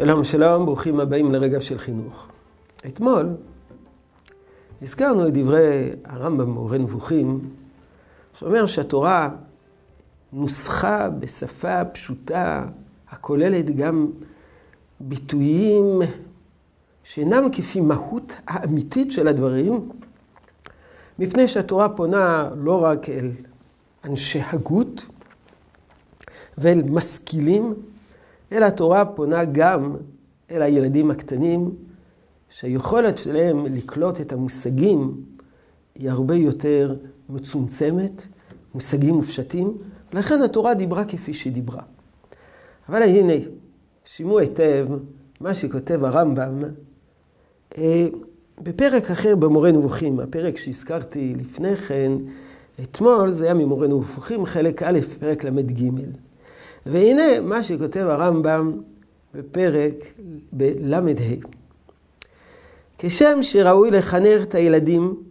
שלום, שלום, ברוכים הבאים לרגע של חינוך. אתמול הזכרנו את דברי הרמב"ם מורה נבוכים, שאומר שהתורה נוסחה בשפה פשוטה, הכוללת גם ביטויים שאינם כפי מהות האמיתית של הדברים, מפני שהתורה פונה לא רק אל אנשי הגות ואל משכילים, אלא התורה פונה גם אל הילדים הקטנים, שהיכולת שלהם לקלוט את המושגים היא הרבה יותר מצומצמת, מושגים מופשטים, ולכן התורה דיברה כפי שדיברה. אבל הנה, שימו היטב מה שכותב הרמב"ם אה, בפרק אחר במורה נבוכים, הפרק שהזכרתי לפני כן, אתמול זה היה ממורה נבוכים, חלק א', פרק ל"ג. והנה מה שכותב הרמב"ם בפרק בל"ה. כשם שראוי לחנך את הילדים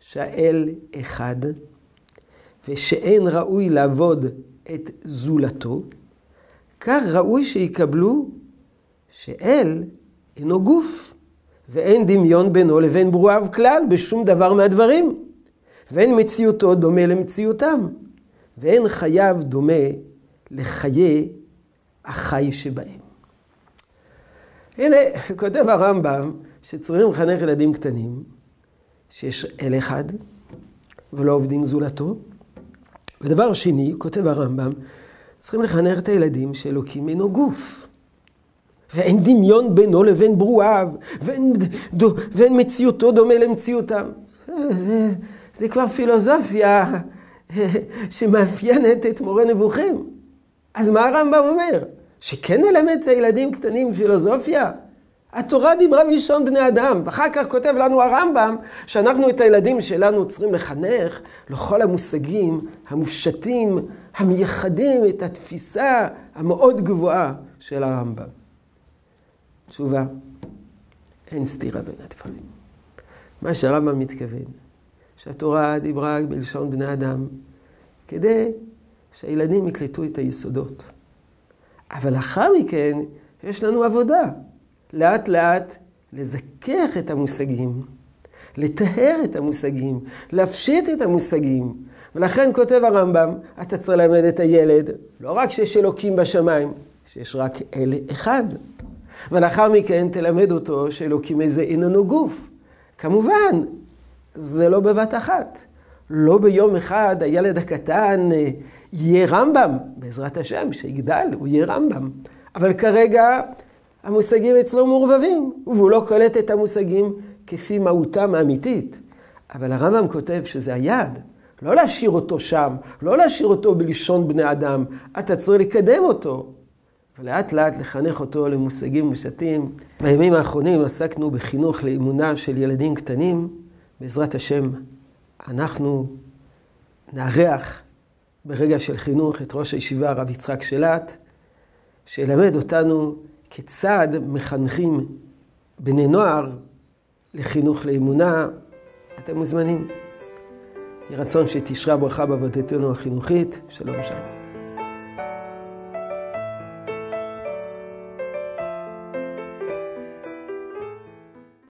שהאל אחד, ושאין ראוי לעבוד את זולתו, כך ראוי שיקבלו שאל אינו גוף, ואין דמיון בינו לבין ברואיו כלל בשום דבר מהדברים, ואין מציאותו דומה למציאותם, ואין חייו דומה לחיי החי שבהם. הנה, כותב הרמב"ם שצריכים לחנך ילדים קטנים, שיש אל אחד ולא עובדים זולתו. ודבר שני, כותב הרמב"ם, צריכים לחנך את הילדים שאלוקים אינו גוף. ואין דמיון בינו לבין ברואיו, ואין, דו, ואין מציאותו דומה למציאותם. זה, זה כבר פילוסופיה שמאפיינת את מורה נבוכים. אז מה הרמב"ם אומר? שכן נלמד את הילדים קטנים פילוסופיה? התורה דיברה בלשון בני אדם, ואחר כך כותב לנו הרמב"ם שאנחנו את הילדים שלנו צריכים לחנך לכל המושגים המופשטים, המייחדים את התפיסה המאוד גבוהה של הרמב"ם. תשובה, אין סתירה בין הדברים. מה שהרמב"ם מתכוון, שהתורה דיברה בלשון בני אדם, כדי שהילדים יקלטו את היסודות. אבל לאחר מכן יש לנו עבודה. לאט לאט לזכך את המושגים, לטהר את המושגים, להפשיט את המושגים. ולכן כותב הרמב"ם, אתה צריך ללמד את הילד, לא רק שיש אלוקים בשמיים, שיש רק אל אחד. ולאחר מכן תלמד אותו שאלוקים איזה איננו גוף. כמובן, זה לא בבת אחת. לא ביום אחד הילד הקטן אה, יהיה רמב"ם, בעזרת השם, שיגדל, הוא יהיה רמב"ם. אבל כרגע המושגים אצלו מעורבבים, והוא לא קולט את המושגים כפי מהותם האמיתית. אבל הרמב"ם כותב שזה היעד, לא להשאיר אותו שם, לא להשאיר אותו בלשון בני אדם, אתה צריך לקדם אותו. ולאט לאט לחנך אותו למושגים מושתים. בימים האחרונים עסקנו בחינוך לאמונה של ילדים קטנים. בעזרת השם, אנחנו נארח ברגע של חינוך את ראש הישיבה, הרב יצחק שלט, שילמד אותנו כיצד מחנכים בני נוער לחינוך לאמונה. אתם מוזמנים. יהי רצון שתשרה ברכה בעבודתנו החינוכית. שלום שלום.